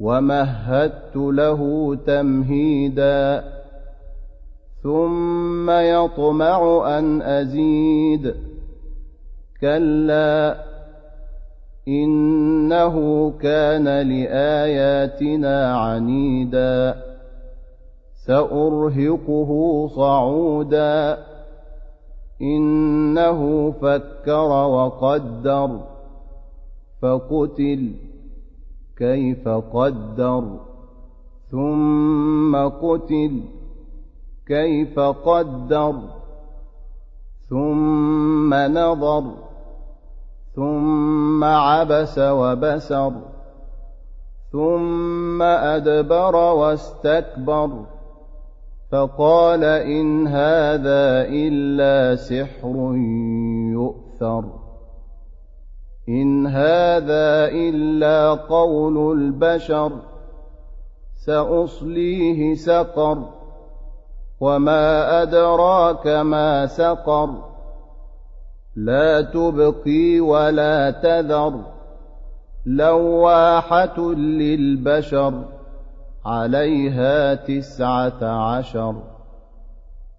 ومهدت له تمهيدا ثم يطمع أن أزيد. كلا إنه كان لآياتنا عنيدا. سأرهقه صعودا. إنه فكر وقدر فقتل. كيف قدر ثم قتل كيف قدر ثم نظر ثم عبس وبسر ثم أدبر واستكبر فقال إن هذا إلا سحر يؤثر. إن هذا إلا قول البشر سأصليه سقر وما أدراك ما سقر لا تبقي ولا تذر لواحة للبشر عليها تسعة عشر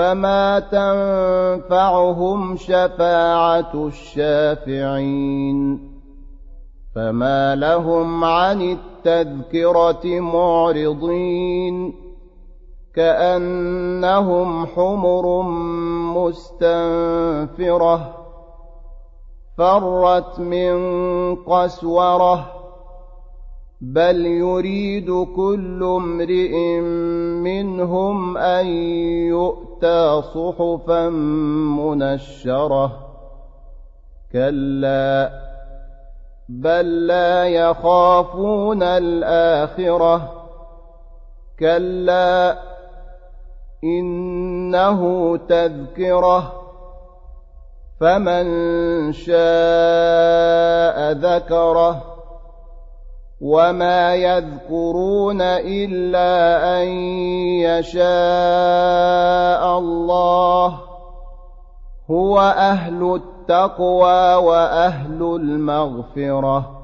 فما تنفعهم شفاعة الشافعين فما لهم عن التذكرة معرضين كأنهم حمر مستنفرة فرت من قسوره بل يريد كل امرئ منهم ان يؤتى صحفا منشرة. كلا بل لا يخافون الآخرة. كلا إنه تذكرة. فمن شاء ذكره وما يذكرون إلا أن يشاء. هو أهل التقوى وأهل المغفرة